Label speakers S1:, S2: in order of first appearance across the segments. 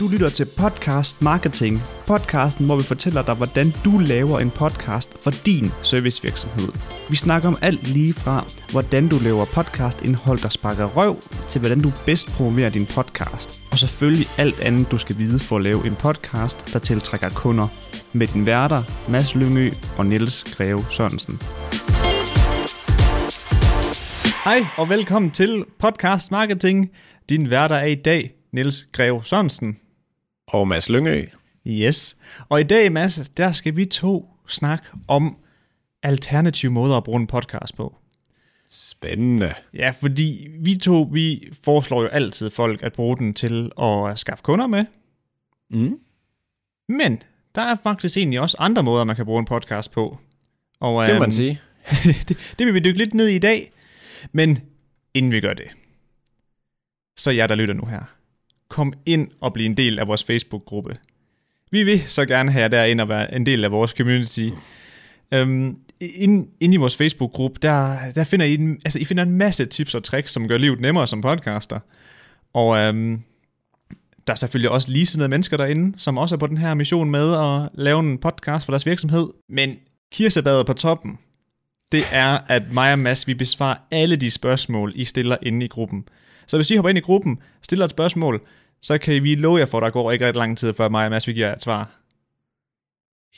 S1: Du lytter til Podcast Marketing. Podcasten, hvor vi fortæller dig, hvordan du laver en podcast for din servicevirksomhed. Vi snakker om alt lige fra, hvordan du laver podcastindhold, der sparker røv, til hvordan du bedst promoverer din podcast. Og selvfølgelig alt andet, du skal vide for at lave en podcast, der tiltrækker kunder. Med din værter, Mads Lyngø og Niels Greve Sørensen. Hej og velkommen til Podcast Marketing. Din værter er i dag Niels Greve Sørensen.
S2: Og Mads Lyngø.
S1: Yes. Og i dag, Mads, der skal vi to snakke om alternative måder at bruge en podcast på.
S2: Spændende.
S1: Ja, fordi vi to, vi foreslår jo altid folk at bruge den til at skaffe kunder med.
S2: Mm.
S1: Men der er faktisk egentlig også andre måder, man kan bruge en podcast på. Og,
S2: Det må man
S1: øhm,
S2: sige.
S1: det, det vil vi dykke lidt ned i i dag. Men inden vi gør det, så jer, der lytter nu her, kom ind og bliv en del af vores Facebook-gruppe. Vi vil så gerne have jer derind og være en del af vores community. Øhm, inde, inde i vores Facebook-gruppe, der, der finder I, en, altså, I finder en masse tips og tricks, som gør livet nemmere som podcaster. Og øhm, der er selvfølgelig også ligesindede mennesker derinde, som også er på den her mission med at lave en podcast for deres virksomhed. Men kirsebadet på toppen, det er, at mig og Mads, vi besvarer alle de spørgsmål, I stiller inde i gruppen. Så hvis I hopper ind i gruppen, stiller et spørgsmål, så kan vi love jer for, at der går ikke ret lang tid, før mig og Mads, vi giver et svar.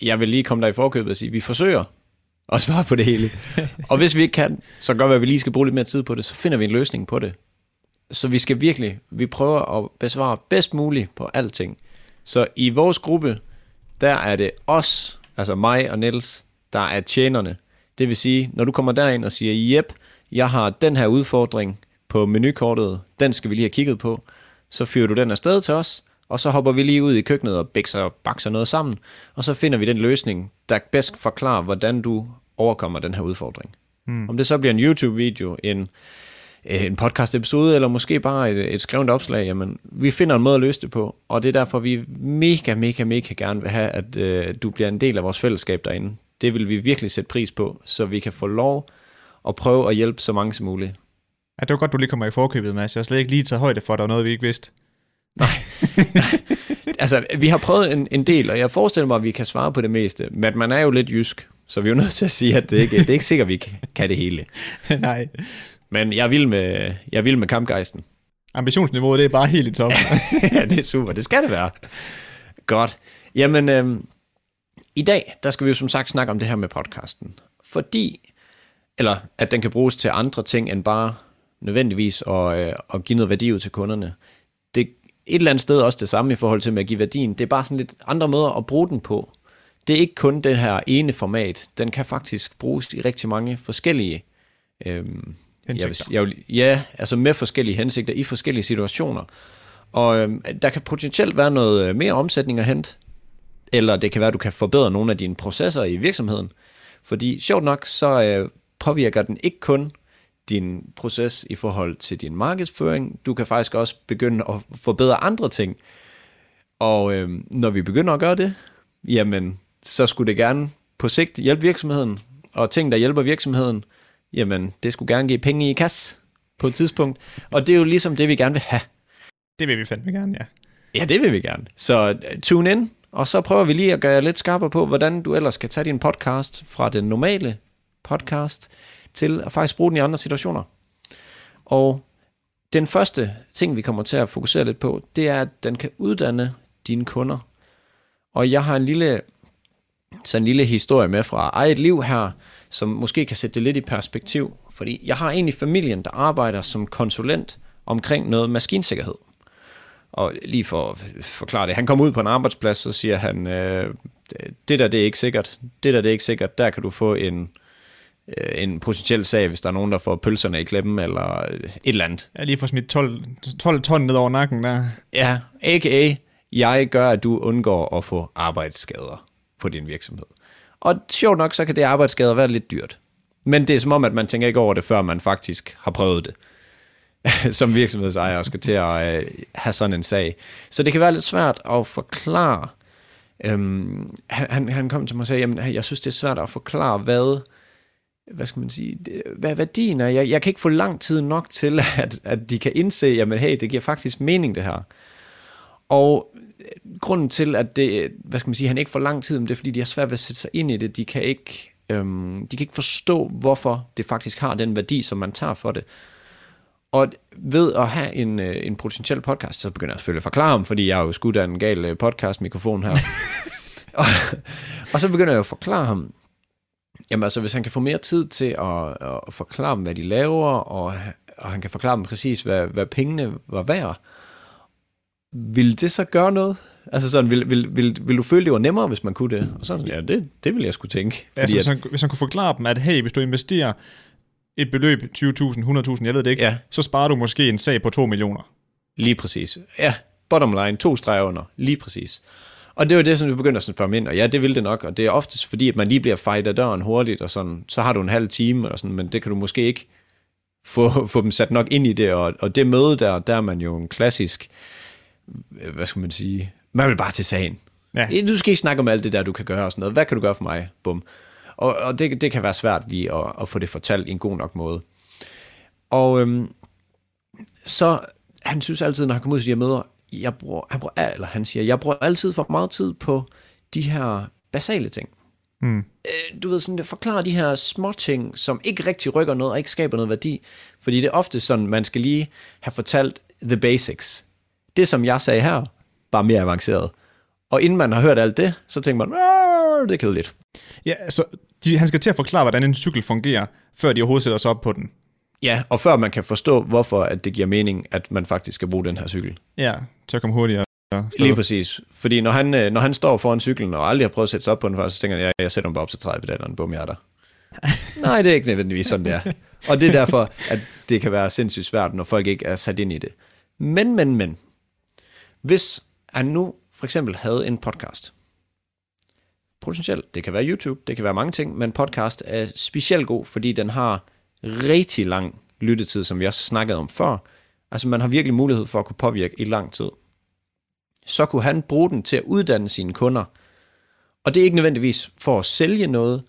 S2: Jeg vil lige komme der i forkøbet og sige, at vi forsøger at svare på det hele. og hvis vi ikke kan, så gør vi, at vi lige skal bruge lidt mere tid på det, så finder vi en løsning på det. Så vi skal virkelig, vi prøver at besvare bedst muligt på alting. Så i vores gruppe, der er det os, altså mig og Niels, der er tjenerne. Det vil sige, når du kommer derind og siger, jep, jeg har den her udfordring på menukortet, den skal vi lige have kigget på, så fyrer du den afsted til os, og så hopper vi lige ud i køkkenet og bækser og bakser noget sammen, og så finder vi den løsning, der bedst forklarer, hvordan du overkommer den her udfordring. Mm. Om det så bliver en YouTube-video, en, øh, en podcast-episode, eller måske bare et, et skrevet opslag, jamen, vi finder en måde at løse det på, og det er derfor, vi mega, mega, mega gerne vil have, at øh, du bliver en del af vores fællesskab derinde. Det vil vi virkelig sætte pris på, så vi kan få lov at prøve at hjælpe så mange som muligt.
S1: Ja, det var godt, du lige kommer i forkøbet, Mads. Jeg har slet ikke lige taget højde for, at der var noget, vi ikke vidste.
S2: Altså, vi har prøvet en, en del, og jeg forestiller mig, at vi kan svare på det meste, men man er jo lidt jysk, så vi er jo nødt til at sige, at det ikke det er ikke sikkert, at vi kan- kan det hele.
S1: Nej.
S2: Men jeg vil med, jeg vil med kampgejsten.
S1: Ambitionsniveauet, det er bare helt i top.
S2: ja, det er super. Det skal det være. Godt. Jamen, øhm, i dag, der skal vi jo som sagt snakke om det her med podcasten. Fordi, eller at den kan bruges til andre ting, end bare nødvendigvis at, øh, at give noget værdi ud til kunderne. Det er et eller andet sted også det samme i forhold til med at give værdien. Det er bare sådan lidt andre måder at bruge den på. Det er ikke kun det her ene format. Den kan faktisk bruges i rigtig mange forskellige øhm, jeg vil, jeg vil, ja, altså med forskellige hensigter i forskellige situationer. Og øhm, der kan potentielt være noget øh, mere omsætning at hente, eller det kan være, at du kan forbedre nogle af dine processer i virksomheden. Fordi sjovt nok, så øh, påvirker den ikke kun din proces i forhold til din markedsføring. Du kan faktisk også begynde at forbedre andre ting. Og øh, når vi begynder at gøre det, jamen, så skulle det gerne på sigt hjælpe virksomheden. Og ting, der hjælper virksomheden, jamen, det skulle gerne give penge i kasse på et tidspunkt. Og det er jo ligesom det, vi gerne vil have.
S1: det vil vi fandme gerne, ja.
S2: Ja, det vil vi gerne. Så øh, tune ind, og så prøver vi lige at gøre jer lidt skarpere på, hvordan du ellers kan tage din podcast fra den normale podcast til at faktisk bruge den i andre situationer. Og den første ting, vi kommer til at fokusere lidt på, det er, at den kan uddanne dine kunder. Og jeg har en lille, så en lille historie med fra eget liv her, som måske kan sætte det lidt i perspektiv. Fordi jeg har en i familien, der arbejder som konsulent omkring noget maskinsikkerhed. Og lige for at forklare det, han kommer ud på en arbejdsplads, så siger han, øh, det der det er ikke sikkert, det der det er ikke sikkert, der kan du få en, øh, en potentiel sag, hvis der er nogen, der får pølserne i klemmen, eller et eller andet.
S1: Jeg lige fået smidt 12, 12 ton ned over nakken der.
S2: Ja, a.k.a. jeg gør, at du undgår at få arbejdsskader på din virksomhed. Og sjovt nok, så kan det arbejdsskader være lidt dyrt. Men det er som om, at man tænker ikke over det, før man faktisk har prøvet det. Som virksomhedsejer skal til at øh, have sådan en sag. Så det kan være lidt svært at forklare. Øhm, han, han- han kom til mig og sagde, at jeg synes, det er svært at forklare, hvad hvad skal man sige, hvad værdien er. Jeg, jeg kan ikke få lang tid nok til, at, at de kan indse, jamen hey, det giver faktisk mening det her. Og øh, grunden til, at det, hvad skal man sige, han ikke får lang tid, men det er, fordi de har svært ved at sætte sig ind i det. De kan ikke, øhm, de kan ikke forstå, hvorfor det faktisk har den værdi, som man tager for det. Og ved at have en, øh, en potentiel podcast, så begynder jeg selvfølgelig at forklare ham, fordi jeg er jo skudt af en gal øh, podcast-mikrofon her. og, og så begynder jeg at forklare ham, jamen altså hvis han kan få mere tid til at, at forklare dem, hvad de laver, og, og han kan forklare dem præcis, hvad, hvad pengene var værd, vil det så gøre noget? Altså sådan, vil, vil, vil, vil du føle, det var nemmere, hvis man kunne det? Og så ja, det, det vil jeg skulle tænke. Fordi
S1: Altså, hvis, han, hvis han kunne forklare dem, at hey, hvis du investerer et beløb, 20.000, 100.000, jeg ved det ikke,
S2: Ja.
S1: så sparer du måske en sag på 2 millioner.
S2: Lige præcis. Ja, bottom line, to streger under. Lige præcis. Og det var det, som vi begyndte at spørge ind, og ja, det vil det nok, og det er oftest fordi, at man lige bliver fejt af døren hurtigt, og sådan, så har du en halv time, og sådan, men det kan du måske ikke få, få dem sat nok ind i det, og, og det møde der, der er man jo en klassisk, øh, hvad skal man sige, man vil bare til sagen.
S1: Ja.
S2: Du skal ikke snakke om alt det der, du kan gøre og sådan noget. Hvad kan du gøre for mig? Bum. Og, og det, det kan være svært lige at, at få det fortalt i en god nok måde. Og øhm, så, han synes altid, når han kommer ud til de her møder, jeg bruger, han, bruger, eller han siger, jeg bruger altid for meget tid på de her basale ting.
S1: Mm.
S2: Øh, du ved, sådan, forklare de her små ting, som ikke rigtig rykker noget, og ikke skaber noget værdi. Fordi det er ofte sådan, man skal lige have fortalt the basics. Det, som jeg sagde her, bare mere avanceret. Og inden man har hørt alt det, så tænker man, "Åh, det er kedeligt.
S1: Ja, så de, han skal til at forklare, hvordan en cykel fungerer, før de overhovedet sætter sig op på den.
S2: Ja, og før man kan forstå, hvorfor at det giver mening, at man faktisk skal bruge den her cykel.
S1: Ja, til at komme hurtigere.
S2: Lige præcis. Fordi når han, øh, når han står foran cyklen, og aldrig har prøvet at sætte sig op på den før, så tænker jeg, ja, jeg sætter mig bare op til 30 pedalerne, bum, jeg er der. Nej, det er ikke nødvendigvis sådan, det er. Og det er derfor, at det kan være sindssygt svært, når folk ikke er sat ind i det. Men, men, men. Hvis han nu for eksempel havde en podcast, potentielt, det kan være YouTube, det kan være mange ting, men podcast er specielt god, fordi den har rigtig lang lyttetid, som vi også snakkede om før. Altså man har virkelig mulighed for at kunne påvirke i lang tid så kunne han bruge den til at uddanne sine kunder. Og det er ikke nødvendigvis for at sælge noget.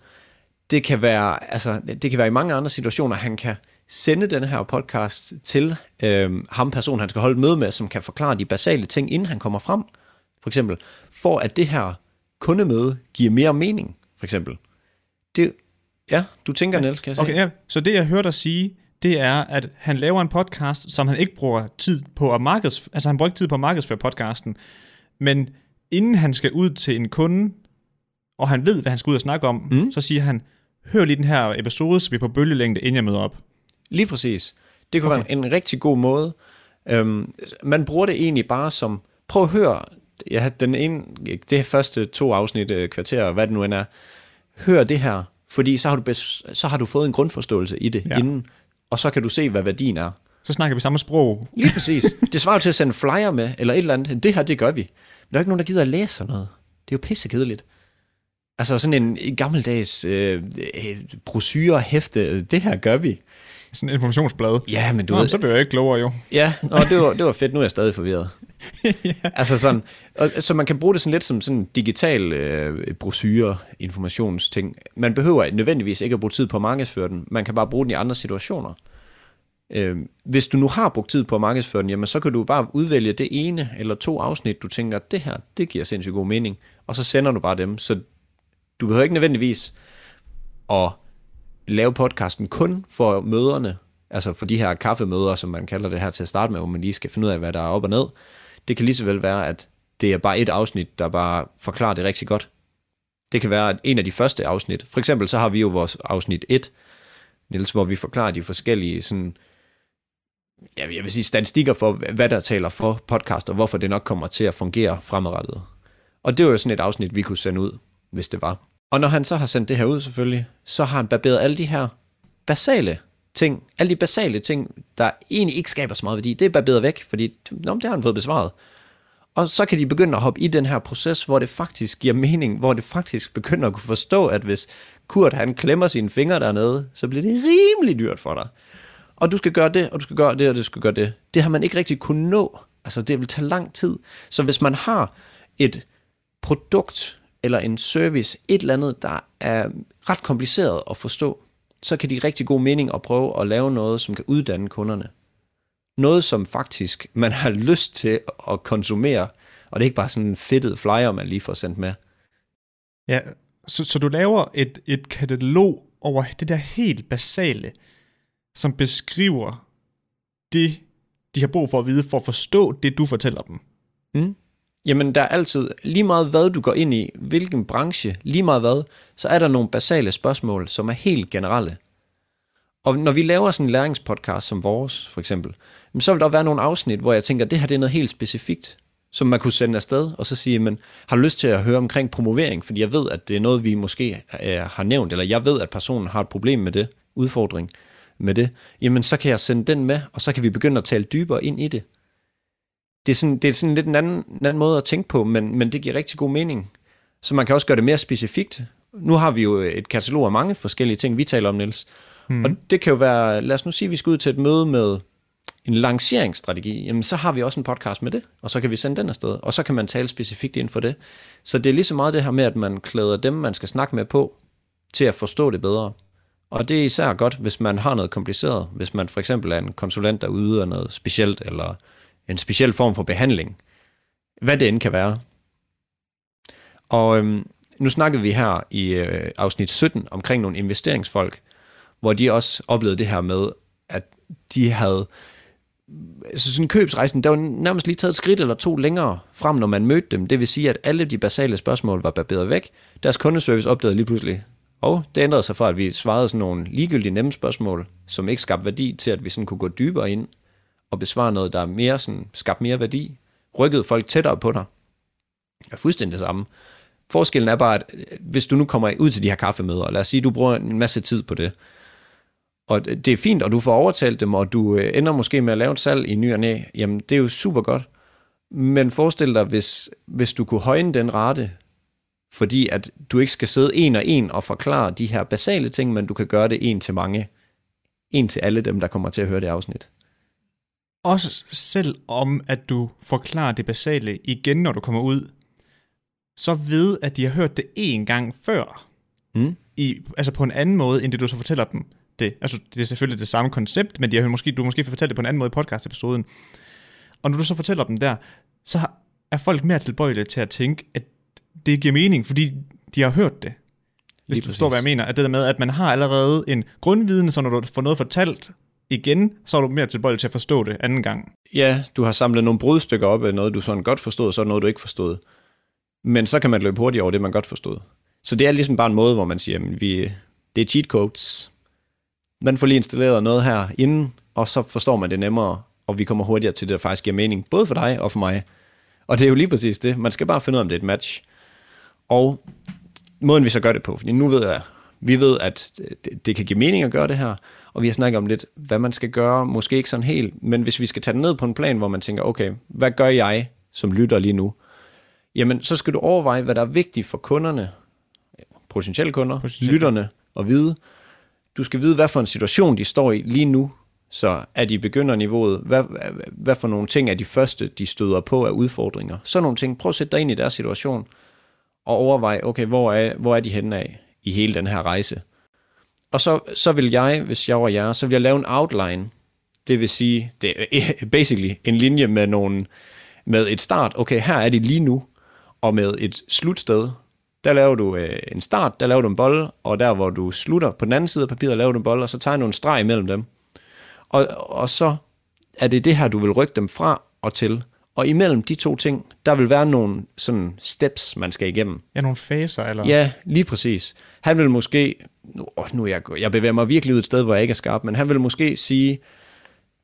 S2: Det kan være, altså, det kan være i mange andre situationer, han kan sende den her podcast til øh, ham person, han skal holde et møde med, som kan forklare de basale ting, inden han kommer frem. For eksempel, for at det her kundemøde giver mere mening, for eksempel. Det, ja, du tænker, ja. Niels, kan jeg sige?
S1: Okay, ja. Så det, jeg hørte dig sige, det er, at han laver en podcast, som han ikke bruger tid på at markeds... Altså, han bruger ikke tid på at markedsføre podcasten. Men inden han skal ud til en kunde, og han ved, hvad han skal ud og snakke om, mm. så siger han, hør lige den her episode, så vi er på bølgelængde, inden jeg møder op.
S2: Lige præcis. Det kunne okay. være en, en rigtig god måde. Øhm, man bruger det egentlig bare som, prøv at høre, ja, den ene, det første to afsnit, øh, kvarter, hvad det nu end er, hør det her, fordi så har du, bes, så har du fået en grundforståelse i det
S1: Ja.
S2: inden, og så kan du se, hvad værdien er.
S1: Så snakker vi samme sprog.
S2: Lige præcis. Det svarer jo til at sende flyer med, eller et eller andet. Det her, det gør vi. Men der er ikke nogen, der gider at læse sådan noget. Det er jo pissekedeligt. Altså sådan en, en gammeldags øh, øh, brochure hæfte, det her gør vi.
S1: Sådan et informationsblad.
S2: Ja, men du
S1: Nå,
S2: ved,
S1: så bliver jeg ikke klogere jo.
S2: Ja, nå, det, var, det var fedt. Nu er jeg stadig forvirret ja. Altså sådan, og, så man kan bruge det sådan lidt som sådan en digital øh, brochure, informationsting. Man behøver nødvendigvis ikke at bruge tid på at markedsføre den. Man kan bare bruge den i andre situationer. Øh, hvis du nu har brugt tid på at markedsføre den, jamen så kan du bare udvælge det ene eller to afsnit, du tænker, det her, det giver sindssygt god mening. Og så sender du bare dem. Så du behøver ikke nødvendigvis at lave podcasten kun for møderne, altså for de her kaffemøder, som man kalder det her til at starte med, hvor man lige skal finde ud af, hvad der er op og ned. Det kan lige så vel være, at det er bare et afsnit, der bare forklarer det rigtig godt. Det kan være at en af de første afsnit. For eksempel så har vi jo vores afsnit 1, Niels, hvor vi forklarer de forskellige sådan, ja, jeg vil sige statistikker for, hvad der taler for podcast, og hvorfor det nok kommer til at fungere fremadrettet. Og det var jo sådan et afsnit, vi kunne sende ud, hvis det var. Og når han så har sendt det her ud selvfølgelig, så har han barberet alle de her basale ting, alle de basale ting, der egentlig ikke skaber så meget værdi, det er barberet væk, fordi nå, det har han fået besvaret. Og så kan de begynde at hoppe i den her proces, hvor det faktisk giver mening, hvor det faktisk begynder at kunne forstå, at hvis Kurt han klemmer sine fingre dernede, så bliver det rimelig dyrt for dig. Og du skal gøre det, og du skal gøre det, og du skal gøre det. Det har man ikke rigtig kunnet nå. Altså det vil tage lang tid. Så hvis man har et produkt eller en service, et eller andet, der er ret kompliceret at forstå, så kan de rigtig god mening at prøve at lave noget, som kan uddanne kunderne. Noget, som faktisk man har lyst til at konsumere, og det er ikke bare sådan en fedtet flyer, man lige får sendt med.
S1: Ja, så, så du laver et, et katalog over det der helt basale, som beskriver det, de har brug for at vide, for at forstå det, du fortæller dem.
S2: Mm. Jamen, der er altid, lige meget hvad du går ind i, hvilken branche, lige meget hvad, så er der nogle basale spørgsmål, som er helt generelle. Og når vi laver sådan en læringspodcast som vores, for eksempel, så vil der være nogle afsnit, hvor jeg tænker, at det her det er noget helt specifikt, som man kunne sende afsted, og så sige, men har du lyst til at høre omkring promovering, fordi jeg ved, at det er noget, vi måske øh, har nævnt, eller jeg ved, at personen har et problem med det, udfordring med det, jamen så kan jeg sende den med, og så kan vi begynde at tale dybere ind i det. Det er sådan, det er sådan lidt en anden, en anden måde at tænke på, men, men det giver rigtig god mening. Så man kan også gøre det mere specifikt. Nu har vi jo et katalog af mange forskellige ting, vi taler om, Niels. Mm. Og det kan jo være, lad os nu sige, at vi skal ud til et møde med en lanceringsstrategi, jamen så har vi også en podcast med det, og så kan vi sende den afsted, og så kan man tale specifikt inden for det. Så det er lige så meget det her med, at man klæder dem, man skal snakke med på, til at forstå det bedre. Og det er især godt, hvis man har noget kompliceret, hvis man for eksempel er en konsulent, der yder noget specielt, eller en speciel form for behandling, hvad det end kan være. Og øhm, nu snakkede vi her i øh, afsnit 17 omkring nogle investeringsfolk, hvor de også oplevede det her med, at de havde altså sådan købsrejsen, der var nærmest lige taget et skridt eller to længere frem, når man mødte dem. Det vil sige, at alle de basale spørgsmål var barberet væk. Deres kundeservice opdagede lige pludselig, og det ændrede sig fra, at vi svarede sådan nogle ligegyldige nemme spørgsmål, som ikke skabte værdi, til at vi sådan kunne gå dybere ind og besvare noget, der er mere sådan, skabt mere værdi. Rykkede folk tættere på dig. Det er fuldstændig det samme. Forskellen er bare, at øh, hvis du nu kommer ud til de her kaffemøder, og lad os sige, at du bruger en masse tid på det, og det er fint, og du får overtalt dem, og du øh, ender måske med at lave et salg i ny og næ, jamen det er jo super godt. Men forestil dig, hvis, hvis du kunne højne den rate, fordi at du ikke skal sidde en og en og forklare de her basale ting, men du kan gøre det en til mange. En til alle dem, der kommer til at høre det afsnit.
S1: Også selv om, at du forklarer det basale igen, når du kommer ud, så ved, at de har hørt det en gang før. Mm. I, altså på en anden måde, end det du så fortæller dem det. Altså, det er selvfølgelig det samme koncept, men de har måske, du har måske fortalt det på en anden måde i podcast-episoden. Og når du så fortæller dem der, så er folk mere tilbøjelige til at tænke, at det giver mening, fordi de har hørt det. Hvis Lige du forstår, hvad jeg mener. At det der med, at man har allerede en grundviden, så når du får noget fortalt igen, så er du mere tilbøjelig til at forstå det anden gang.
S2: Ja, du har samlet nogle brudstykker op af noget, du sådan godt forstod, og så noget, du ikke forstod. Men så kan man løbe hurtigt over det, man godt forstod. Så det er ligesom bare en måde, hvor man siger, at vi, det er cheat codes, man får lige installeret noget her inden, og så forstår man det nemmere, og vi kommer hurtigere til det, der faktisk giver mening, både for dig og for mig. Og det er jo lige præcis det. Man skal bare finde ud af, om det er et match. Og måden vi så gør det på, fordi nu ved jeg, vi ved, at det, det kan give mening at gøre det her, og vi har snakket om lidt, hvad man skal gøre, måske ikke sådan helt, men hvis vi skal tage det ned på en plan, hvor man tænker, okay, hvad gør jeg som lytter lige nu? Jamen, så skal du overveje, hvad der er vigtigt for kunderne, potentielle kunder, potentielle. lytterne, at vide, du skal vide, hvad for en situation de står i lige nu, så er de begynderniveauet, hvad, hvad for nogle ting er de første, de støder på af udfordringer. Så nogle ting, prøv at sætte dig ind i deres situation, og overvej, okay, hvor er, hvor er de henne af i hele den her rejse. Og så, så vil jeg, hvis jeg var jer, så vil jeg lave en outline. Det vil sige, det er eh, basically en linje med, nogle, med et start. Okay, her er det lige nu, og med et slutsted, der laver du øh, en start, der laver du en bold, og der hvor du slutter på den anden side af papiret, laver du en bold, og så tager du en streg imellem dem. Og, og så er det det her, du vil rykke dem fra og til. Og imellem de to ting, der vil være nogle sådan steps, man skal igennem.
S1: Ja, nogle faser, eller?
S2: Ja, lige præcis. Han vil måske, nu, nu jeg, jeg bevæger mig virkelig ud et sted, hvor jeg ikke er skarp, men han vil måske sige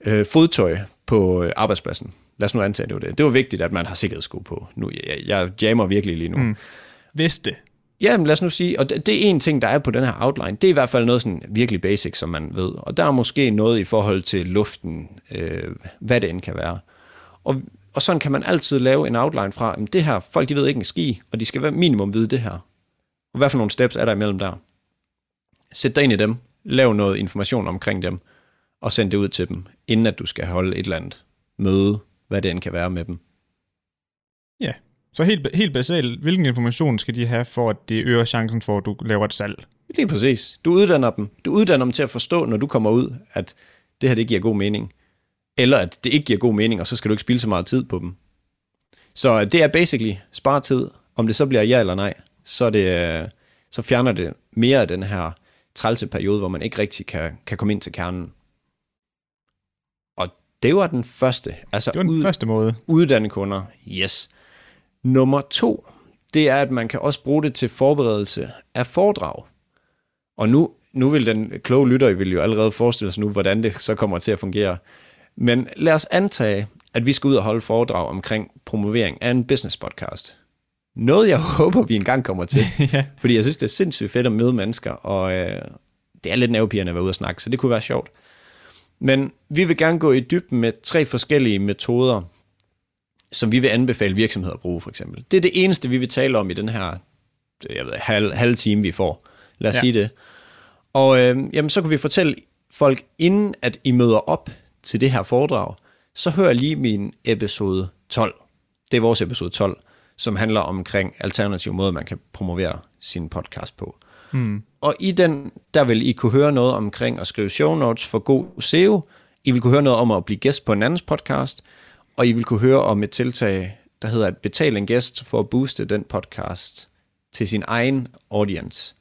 S2: øh, fodtøj på øh, arbejdspladsen. Lad os nu antage, det var det. Det var vigtigt, at man har sikkerhedssko på. Nu, jeg, jeg jammer virkelig lige nu. Mm
S1: det.
S2: Ja, men lad os nu sige, og det, det er en ting, der er på den her outline, det er i hvert fald noget sådan virkelig basic, som man ved. Og der er måske noget i forhold til luften, øh, hvad det end kan være. Og, og sådan kan man altid lave en outline fra, at det her, folk de ved ikke en ski, og de skal være minimum vide det her. Og hvad for nogle steps er der imellem der? Sæt dig ind i dem, lav noget information omkring dem, og send det ud til dem, inden at du skal holde et eller andet møde, hvad det end kan være med dem.
S1: Ja, så helt, helt basalt, hvilken information skal de have, for at det øger chancen for, at du laver et salg?
S2: Lige præcis. Du uddanner dem. Du uddanner dem til at forstå, når du kommer ud, at det her det giver god mening. Eller at det ikke giver god mening, og så skal du ikke spille så meget tid på dem. Så det er basically spare tid. Om det så bliver ja eller nej, så, det, så fjerner det mere af den her trælse periode, hvor man ikke rigtig kan, kan komme ind til kernen. Og det var den første. Altså
S1: Det var den ud, første måde.
S2: Uddanne kunder, yes. Nummer to, det er, at man kan også bruge det til forberedelse af foredrag. Og nu, nu vil den kloge lytter vil jo allerede forestille sig nu, hvordan det så kommer til at fungere. Men lad os antage, at vi skal ud og holde foredrag omkring promovering af en business podcast. Noget, jeg håber, vi engang kommer til. ja. Fordi jeg synes, det er sindssygt fedt at møde mennesker, og øh, det er lidt nervepirrende at være ude og snakke, så det kunne være sjovt. Men vi vil gerne gå i dybden med tre forskellige metoder, som vi vil anbefale virksomheder at bruge, for eksempel. Det er det eneste, vi vil tale om i den her jeg ved, halv, halv time, vi får. Lad os ja. sige det. Og øh, jamen, så kan vi fortælle folk, inden at I møder op til det her foredrag, så hør lige min episode 12. Det er vores episode 12, som handler omkring alternative måder, man kan promovere sin podcast på. Mm. Og i den, der vil I kunne høre noget omkring at skrive show notes for god SEO. I vil kunne høre noget om at blive gæst på en andens podcast. Og I vil kunne høre om et tiltag, der hedder at betale en gæst for at booste den podcast til sin egen audience.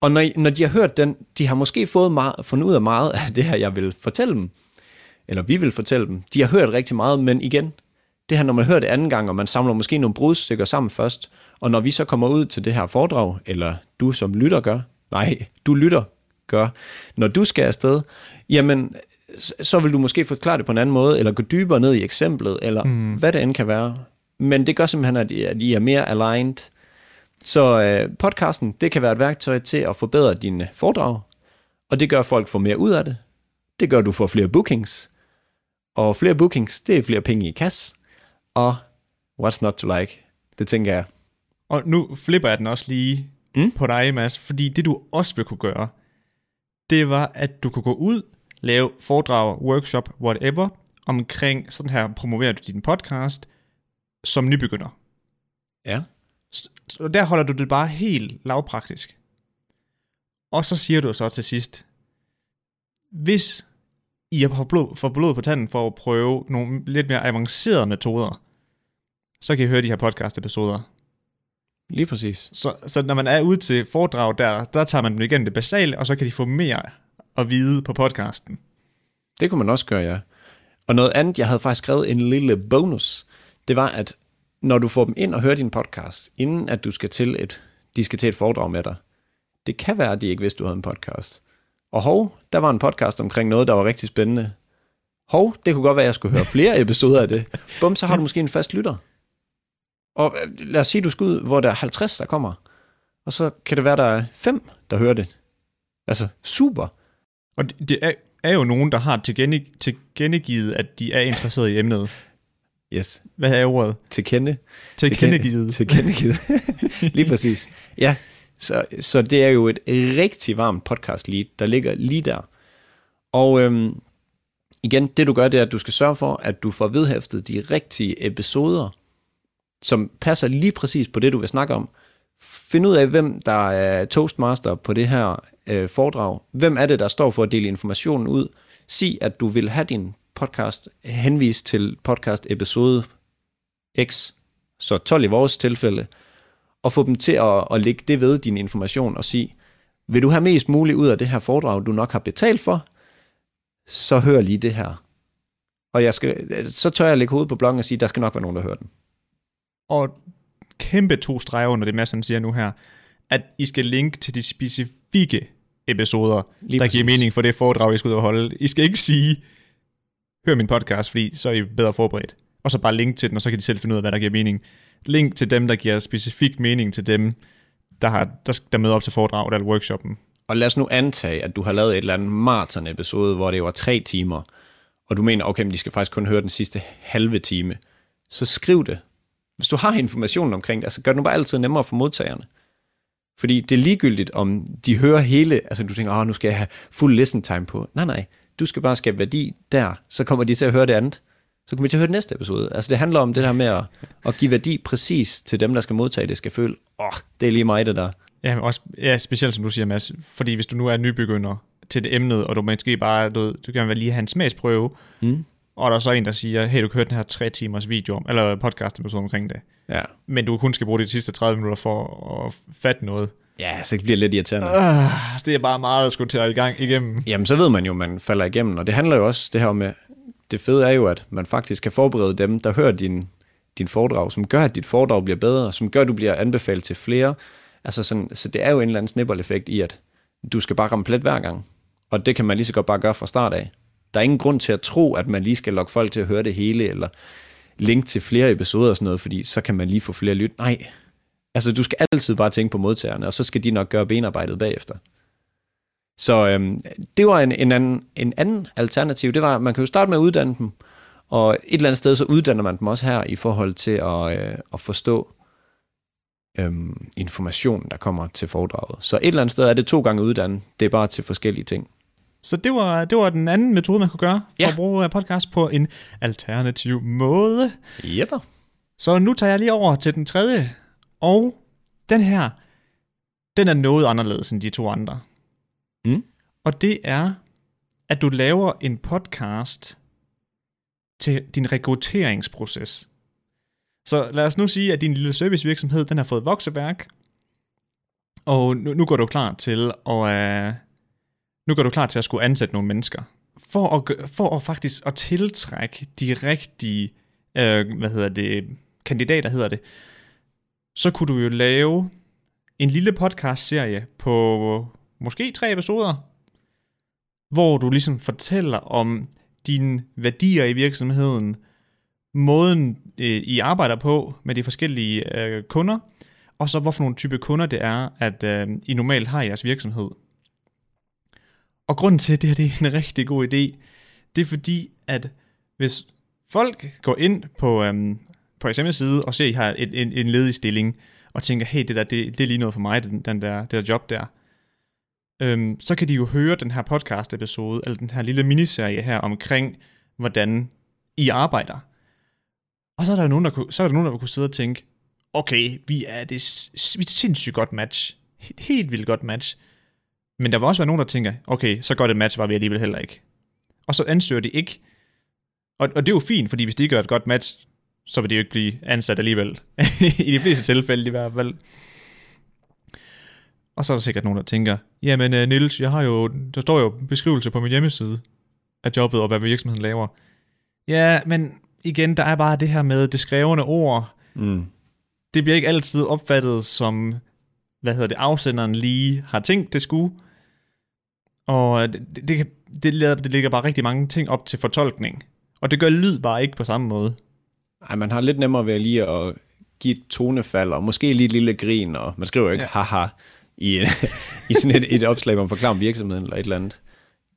S2: Og når, når de har hørt den, de har måske fået meget, fundet ud af meget af det her, jeg vil fortælle dem, eller vi vil fortælle dem. De har hørt rigtig meget, men igen, det her, når man hører det anden gang, og man samler måske nogle brudstykker sammen først, og når vi så kommer ud til det her foredrag, eller du som lytter gør, nej, du lytter gør, når du skal afsted, jamen, så vil du måske forklare det på en anden måde, eller gå dybere ned i eksemplet, eller mm. hvad det end kan være. Men det gør simpelthen, at I er mere aligned. Så øh, podcasten, det kan være et værktøj til at forbedre dine foredrag, og det gør folk får mere ud af det. Det gør, at du får flere bookings. Og flere bookings, det er flere penge i kasse. Og what's not to like? Det tænker jeg.
S1: Og nu flipper jeg den også lige mm? på dig, Mads, fordi det du også vil kunne gøre, det var, at du kunne gå ud, lave foredrag, workshop, whatever, omkring sådan her promoverer du din podcast som nybegynder.
S2: Ja.
S1: Så der holder du det bare helt lavpraktisk. Og så siger du så til sidst, hvis I har blod, får blod på tanden for at prøve nogle lidt mere avancerede metoder, så kan I høre de her podcast-episoder.
S2: Lige præcis.
S1: Så, så når man er ude til foredrag der, der tager man dem igen det basale, og så kan de få mere at vide på podcasten.
S2: Det kunne man også gøre, ja. Og noget andet, jeg havde faktisk skrevet en lille bonus, det var, at når du får dem ind og hører din podcast, inden at du skal til et, de skal til et foredrag med dig, det kan være, at de ikke vidste, du havde en podcast. Og hov, der var en podcast omkring noget, der var rigtig spændende. Hov, det kunne godt være, at jeg skulle høre flere episoder af det. Bum, så har du måske en fast lytter. Og øh, lad os sige, du skal ud, hvor der er 50, der kommer. Og så kan det være, der er 5, der hører det. Altså, super.
S1: Og det er, er jo nogen, der har tilkendegivet, at de er interesseret i emnet.
S2: Yes.
S1: Hvad er ordet?
S2: Til kende.
S1: Tilkendegivet.
S2: Tilkendegivet. lige præcis. Ja, så, så det er jo et rigtig varmt podcast lead, der ligger lige der. Og øhm, igen, det du gør, det er, at du skal sørge for, at du får vedhæftet de rigtige episoder, som passer lige præcis på det, du vil snakke om. Find ud af, hvem der er toastmaster på det her øh, foredrag. Hvem er det, der står for at dele informationen ud? Sig, at du vil have din podcast henvist til podcast episode X, så 12 i vores tilfælde, og få dem til at, at lægge det ved din information og sige, vil du have mest muligt ud af det her foredrag, du nok har betalt for, så hør lige det her. Og jeg skal, så tør jeg lægge hovedet på bloggen og sige, der skal nok være nogen, der hører den.
S1: Og kæmpe to streger under det, Mads han siger nu her, at I skal linke til de specifikke episoder, Lige der præcis. giver mening for det foredrag, I skal ud og holde. I skal ikke sige, hør min podcast, fordi så er I bedre forberedt. Og så bare link til den, og så kan de selv finde ud af, hvad der giver mening. Link til dem, der giver specifik mening til dem, der, har, der, der møder op til foredraget eller workshoppen.
S2: Og lad os nu antage, at du har lavet et eller andet maraton-episode, hvor det var tre timer, og du mener, okay, men de skal faktisk kun høre den sidste halve time. Så skriv det. Hvis du har information omkring det, så gør det nu bare altid nemmere for modtagerne. Fordi det er ligegyldigt, om de hører hele, altså du tænker, åh, nu skal jeg have fuld listen time på. Nej, nej, du skal bare skabe værdi der, så kommer de til at høre det andet. Så kommer vi til at høre det næste episode. Altså det handler om det her med at, at give værdi præcis til dem, der skal modtage det, skal føle, åh, oh, det er lige mig det der.
S1: Ja, også, ja, specielt som du siger, Mads, fordi hvis du nu er nybegynder til det emnet, og du måske bare, du, du kan lige have en smagsprøve,
S2: Mm.
S1: og der er så en, der siger, hey, du kan høre den her tre timers video, eller podcast episode omkring det,
S2: Ja.
S1: men du kun skal bruge de sidste 30 minutter for at fatte noget.
S2: ja, så det bliver lidt irriterende.
S1: Uh, det er bare meget at skulle til at i gang igennem.
S2: Jamen, så ved man jo, man falder igennem, og det handler jo også det her med, det fede er jo, at man faktisk kan forberede dem, der hører din, din foredrag, som gør, at dit foredrag bliver bedre, som gør, at du bliver anbefalet til flere. Altså sådan, så det er jo en eller anden snibboldeffekt i, at du skal bare ramme plet hver gang. Og det kan man lige så godt bare gøre fra start af. Der er ingen grund til at tro, at man lige skal lokke folk til at høre det hele, eller link til flere episoder og sådan noget, fordi så kan man lige få flere lyt. Nej, altså du skal altid bare tænke på modtagerne, og så skal de nok gøre benarbejdet bagefter. Så øhm, det var en, en, anden, en anden alternativ. Det var, at man kan jo starte med at uddanne dem, og et eller andet sted, så uddanner man dem også her i forhold til at, øh, at forstå øhm, informationen, der kommer til foredraget. Så et eller andet sted er det to gange uddannet. Det er bare til forskellige ting.
S1: Så det var, det var den anden metode, man kunne gøre, for
S2: Ja.
S1: at bruge øh, podcast på en alternativ måde.
S2: Jepper.
S1: Så nu tager jeg lige over til den tredje, og den her, den er noget anderledes end de to andre.
S2: Mm.
S1: Og det er, at du laver en podcast til din rekrutteringsproces. Så lad os nu sige, at din lille servicevirksomhed, den har fået vokseværk, og nu, nu går du klar til at, øh, nu går du klar til at skulle ansætte nogle mennesker. For at, for at faktisk at tiltrække de rigtige, øh, hvad hedder det, kandidater hedder det, så kunne du jo lave en lille podcast-serie på måske tre episoder, hvor du ligesom fortæller om dine værdier i virksomheden, måden øh, I arbejder på med de forskellige øh, kunder, og så hvorfor nogle type kunder det er, at øh, I normalt har i jeres virksomhed. Og grunden til, at det her det er en rigtig god idé, det er fordi, at hvis folk går ind på, øhm, på jeres hjemmeside og ser, at I har en, en, en ledig stilling, og tænker, hey, det der, det, det er lige noget for mig, den, den der, det der job der, øhm, så kan de jo høre den her podcast episode, eller den her lille miniserie her omkring, hvordan I arbejder. Og så er der nogen, der kunne, så er der nogen, der kunne sidde og tænke, okay, vi er det vi er et sindssygt godt match. Helt, helt vildt godt match. Men der vil også være nogen, der tænker, okay, så godt et match var vi alligevel heller ikke. Og så ansøger de ikke. Og, og det er jo fint, fordi hvis de gør et godt match, så vil de jo ikke blive ansat alligevel. I de fleste tilfælde i hvert fald. Og så er der sikkert nogen, der tænker, jamen uh, Nils, jeg har jo, der står jo beskrivelse på min hjemmeside af jobbet og hvad virksomheden laver. Ja, men igen, der er bare det her med det skrevne ord.
S2: Mm.
S1: Det bliver ikke altid opfattet som, hvad hedder det, afsenderen lige har tænkt, det skulle. Og det, det, det, det, det ligger bare rigtig mange ting op til fortolkning. Og det gør lyd bare ikke på samme måde.
S2: Ej, man har lidt nemmere ved at lige at give et tonefald, og måske lige et lille grin, og man skriver ikke ja. haha i, i sådan et, et opslag, man forklarer om virksomheden eller et eller andet.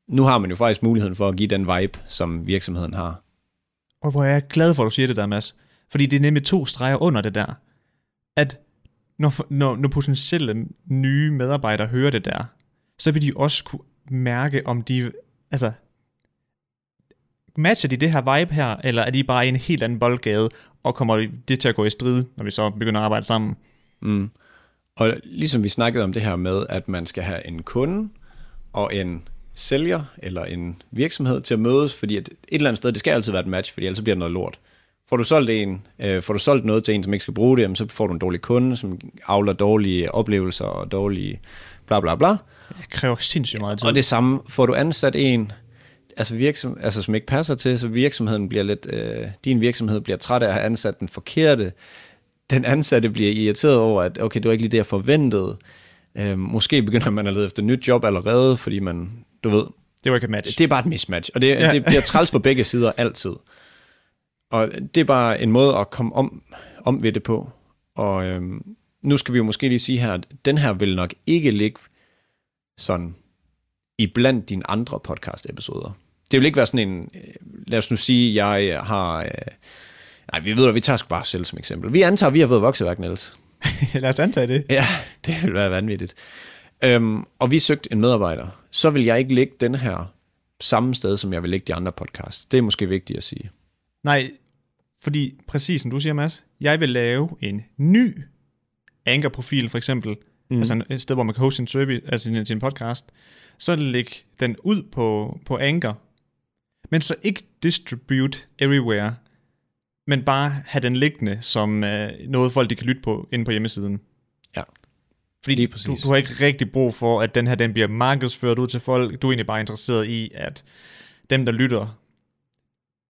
S2: Nu har man jo faktisk muligheden for at give den vibe, som virksomheden har.
S1: Og hvor er jeg glad for, at du siger det der, Mads. Fordi det er nemlig to streger under det der. At når, når, når potentielle nye medarbejdere hører det der, så vil de også kunne mærke, om de... Altså, matcher de det her vibe her, eller er de bare i en helt anden boldgade, og kommer det til at gå i strid, når vi så begynder at arbejde sammen?
S2: Mm. Og ligesom vi snakkede om det her med, at man skal have en kunde og en sælger eller en virksomhed til at mødes, fordi at et eller andet sted, det skal altid være et match, fordi ellers bliver det noget lort. Får du solgt en, øh, får du solgt noget til en, som ikke skal bruge det, jamen, så får du en dårlig kunde, som avler dårlige oplevelser og dårlige bla bla bla.
S1: Det kræver sindssygt meget tid.
S2: Og det samme, får du ansat en, altså, virksom, altså som ikke passer til, så virksomheden bliver lidt, øh, din virksomhed bliver træt af at have ansat den forkerte, den ansatte bliver irriteret over, at okay, det var ikke lige det, jeg forventede. Øh, måske begynder man at lede efter nyt job allerede, fordi man, du ved,
S1: det var ikke et match.
S2: det er bare et mismatch, og det,
S1: Ja.
S2: det bliver træls på begge sider altid. Og det er bare en måde at komme om, om ved det på. Og øhm, nu skal vi jo måske lige sige her, at den her vil nok ikke ligge sådan i blandt dine andre podcast-episoder. Det vil ikke være sådan en, øh, lad os nu sige, jeg har, øh, nej, vi ved at vi tager bare selv som eksempel. Vi antager, at vi har fået vokseværk, Niels.
S1: Lad os antage det.
S2: Ja, det vil være vanvittigt. Øhm, og vi søgte en medarbejder. Så vil jeg ikke lægge den her samme sted, som jeg vil lægge de andre podcasts. Det er måske vigtigt at sige.
S1: Nej, fordi præcis som du siger, Mads, jeg vil lave en ny Anchor-profil for eksempel, mm. altså et sted, hvor man kan hoste sin, service, altså sin, sin podcast, så læg den ud på, på Anchor, men så ikke distribute everywhere, men bare have den liggende som øh, noget, folk de kan lytte på inde på hjemmesiden.
S2: Ja.
S1: Fordi
S2: Lige
S1: du,
S2: præcis.
S1: du har ikke rigtig brug for, at den her den bliver markedsført ud til folk. Du er egentlig bare interesseret i, at dem, der lytter,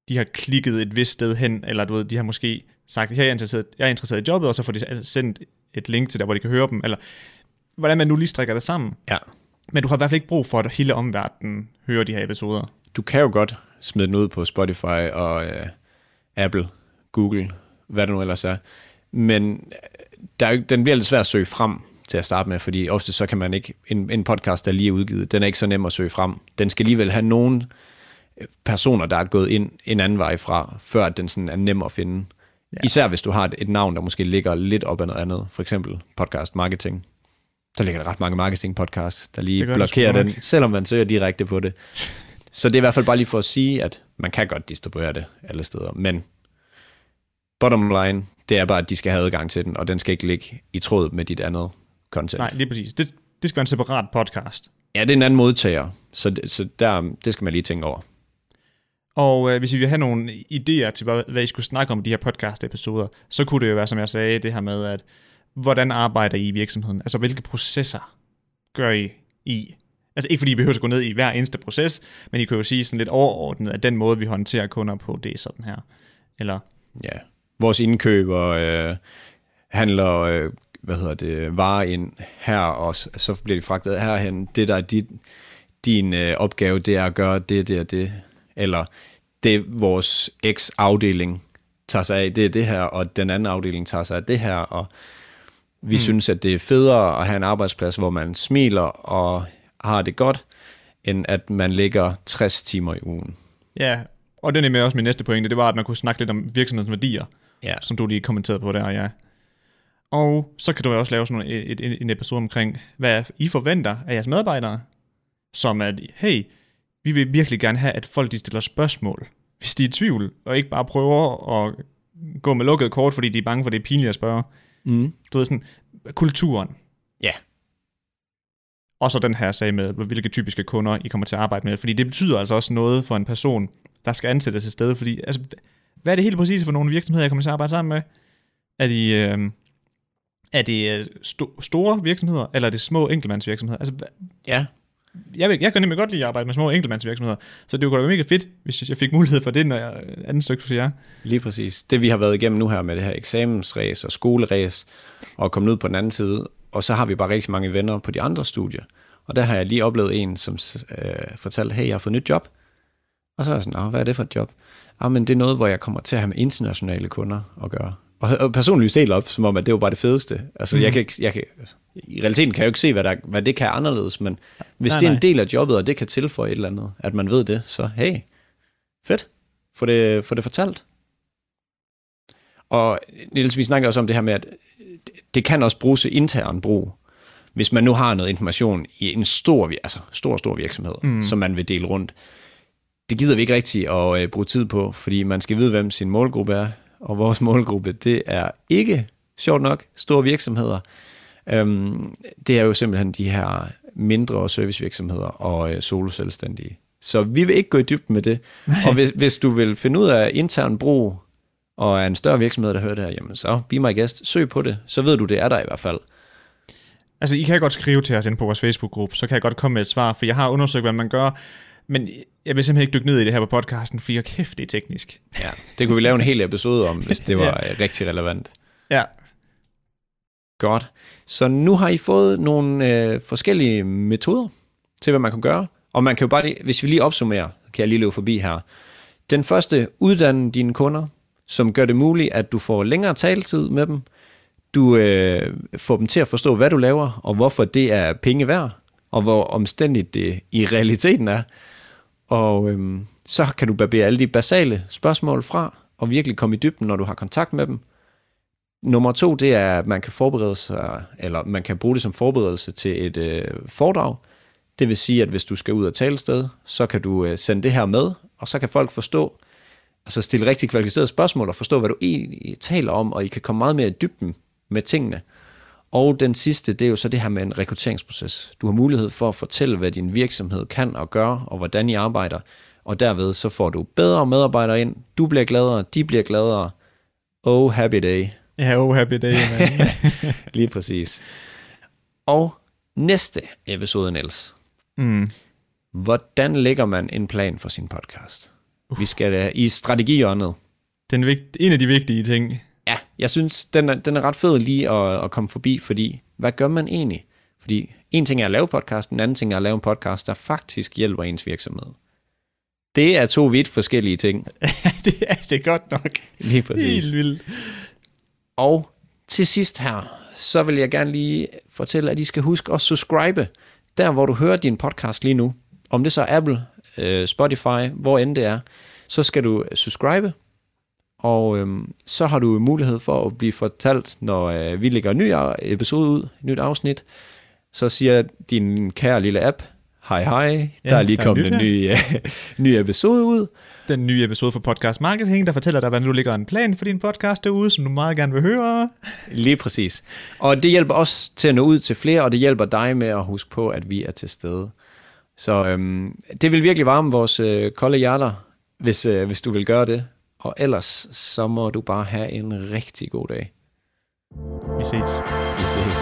S1: de har klikket et vist sted hen, eller du ved, de har måske sagt, jeg er interesseret, jeg er interesseret i jobbet, og så får de sendt et link til der, hvor de kan høre dem, eller hvordan man nu lige strikker det sammen.
S2: Ja.
S1: Men du har i hvert fald ikke brug for, at hele omverdenen hører de her episoder.
S2: Du kan jo godt smide den ud på Spotify og øh, Apple, Google, hvad det nu ellers er. Men øh, der er den bliver lidt svært at søge frem til at starte med, fordi ofte så kan man ikke, en, en podcast, der lige er udgivet, den er ikke så nem at søge frem. Den skal alligevel have nogle øh, personer, der er gået ind en anden vej fra, før at den sådan er nem at finde. Ja. Især hvis du har et, et navn, der måske ligger lidt op ad noget andet, for eksempel podcast marketing. Så ligger der ret mange marketing podcasts, der lige
S1: Det
S2: blokerer
S1: nok.
S2: den, selvom man søger direkte på det. Så det er i hvert fald bare lige for at sige, at man kan godt distribuere det alle steder, men bottom line, det er bare, at de skal have adgang til den, og den skal ikke ligge i tråd med dit andet content.
S1: Nej, lige præcis. Det, det skal være en separat podcast.
S2: Ja, det er en anden modtager, så, det, så der, det skal man lige tænke over.
S1: Og øh, hvis I vil have nogle idéer til, hvad, hvad I skulle snakke om i de her podcast-episoder, så kunne det jo være, som jeg sagde, det her med, at hvordan arbejder I i virksomheden? Altså, hvilke processer gør I i? Altså, ikke fordi I behøver at gå ned i hver eneste proces, men I kan jo sige sådan lidt overordnet, at den måde, vi håndterer kunder på, det er sådan her. Eller,
S2: Ja. Vores indkøber øh, handler øh, hvad hedder det, varer ind her, og så bliver de fragtet herhen. Det, der er dit, din øh, opgave, det er at gøre det, det og det. Eller det, vores X-afdeling tager sig af, det er det her, og den anden afdeling tager sig af det her, og vi mm. synes, at det er federe at have en arbejdsplads, hvor man smiler og har det godt, end at man ligger 60 timer i ugen.
S1: ja, og det er nemlig også min næste pointe, det var, at man kunne snakke lidt om virksomhedens værdier,
S2: Ja.
S1: som du lige kommenterede på der, ja. Og så kan du også lave sådan et, et, en episode omkring, hvad I forventer af jeres medarbejdere, som at, hey, vi vil virkelig gerne have, at folk de stiller spørgsmål, hvis de er i tvivl, og ikke bare prøver at gå med lukket kort, fordi de er bange for, det er pinligt at spørge.
S2: Mm.
S1: Du ved sådan, kulturen.
S2: Ja.
S1: Og så den her sag med, hvilke typiske kunder I kommer til at arbejde med, fordi det betyder altså også noget for en person, der skal ansættes et sted, fordi, altså, hvad er det helt præcis for nogle virksomheder, jeg kommer til at arbejde sammen med? Er de, øh, er det øh, sto- store virksomheder, eller er det små enkeltmandsvirksomheder? Altså,
S2: Ja,
S1: jeg, vil- jeg kan nemlig godt lide at arbejde med små enkeltmandsvirksomheder, så det kunne da være mega fedt, hvis jeg fik mulighed for det, når jeg anden stykke hos jer.
S2: Lige præcis. Det vi har været igennem nu her med det her eksamensræs og skoleræs, og kommet ud på den anden side, og så har vi bare rigtig mange venner på de andre studier. Og der har jeg lige oplevet en, som øh, fortalte, hey, jeg har fået nyt job. Og så er jeg sådan, "Nå, hvad er det for et job? Ah, men det er noget, hvor jeg kommer til at have med internationale kunder at gøre. Og, og personligt lyste helt op, som om, at det var bare det fedeste. Altså, mm. jeg kan, ikke- jeg kan, I realiteten kan jeg jo ikke se, hvad, der, hvad det kan anderledes, men hvis
S1: Nej,
S2: det er en
S1: nej.
S2: del af jobbet, og det kan tilføje et eller andet, at man ved det, så hey, fedt. Få det, få det fortalt. Og Niels, vi snakker også om det her med, at det kan også bruges til intern brug. Hvis man nu har noget information i en stor, altså stor, stor virksomhed, mm. som man vil dele rundt. Det gider vi ikke rigtig at øh, bruge tid på, fordi man skal vide, hvem sin målgruppe er. Og vores målgruppe, det er ikke, sjovt nok, store virksomheder. Øhm, det er jo simpelthen de her mindre servicevirksomheder og øh, soloselvstændige. Så vi vil ikke gå i dybden med det. og hvis, hvis du vil finde ud af intern brug, og er en større virksomhed, der hører det her, jamen så be my guest, søg på det, så ved du, det er der i hvert fald.
S1: Altså, I kan godt skrive til os ind på vores Facebook-gruppe, så kan jeg godt komme med et svar, for jeg har undersøgt, hvad man gør, men jeg vil simpelthen ikke dykke ned i det her på podcasten, fordi jeg kæft, det er teknisk.
S2: Ja, det kunne vi lave en hel episode om, hvis det var ja. rigtig relevant.
S1: Ja,
S2: Godt. Så nu har I fået nogle øh, forskellige metoder til, hvad man kan gøre. Og man kan jo bare lige, hvis vi lige opsummerer, kan jeg lige løbe forbi her. Den første, uddanne dine kunder, som gør det muligt, at du får længere taletid med dem. Du øh, får dem til at forstå, hvad du laver, og hvorfor det er penge værd, og hvor omstændigt det i realiteten er. Og øhm, så kan du barbere alle de basale spørgsmål fra, og virkelig komme i dybden, når du har kontakt med dem. Nummer to, det er, at man kan forberede sig, eller man kan bruge det som forberedelse til et øh, foredrag. Det vil sige, at hvis du skal ud og tale sted, så kan du øh, sende det her med, og så kan folk forstå, altså stille rigtig kvalificerede spørgsmål og forstå, hvad du egentlig taler om, og I kan komme meget mere i dybden med tingene. Og den sidste, det er jo så det her med en rekrutteringsproces. Du har mulighed for at fortælle, hvad din virksomhed kan og gør, og hvordan I arbejder. Og derved så får du bedre medarbejdere ind. Du bliver gladere, de bliver gladere. Oh, happy day.
S1: Ja, oh, happy day, man.
S2: Lige præcis. Og næste episode, Niels.
S1: mm.
S2: Hvordan lægger man en plan for sin podcast? Vi skal uh, i strategihjørnet.
S1: Den vigt, en af de vigtige ting.
S2: Ja, jeg synes, den er, den er ret fed lige at, at komme forbi, fordi hvad gør man egentlig? Fordi en ting er at lave podcast, en anden ting er at lave en podcast, der faktisk hjælper ens virksomhed. Det er to vidt forskellige ting.
S1: det er det er godt nok.
S2: Lige præcis.
S1: Helt vildt.
S2: Og til sidst her, så vil jeg gerne lige fortælle, at I skal huske at subscribe, der hvor du hører din podcast lige nu. Om det så er Apple, øh, Spotify, hvor end det er, så skal du subscribe, og øhm, så har du mulighed for at blive fortalt, når øh, vi lægger en ny episode ud, et nyt afsnit. Så siger din kære lille app, hej hej, der
S1: Ja,
S2: er lige
S1: der er
S2: kommet
S1: nyt
S2: en ny, øh, ny episode ud.
S1: Den nye episode for Podcast Marketing, der fortæller dig, hvordan du lægger en plan for din podcast derude, som du meget gerne vil høre.
S2: Lige præcis. Og det hjælper os til at nå ud til flere, og det hjælper dig med at huske på, at vi er til stede. Så øhm, det vil virkelig varme vores øh, kolde hjerter, hvis, øh, hvis du vil gøre det. Og ellers, så må du bare have en rigtig god dag.
S1: Vi ses.
S2: Vi ses.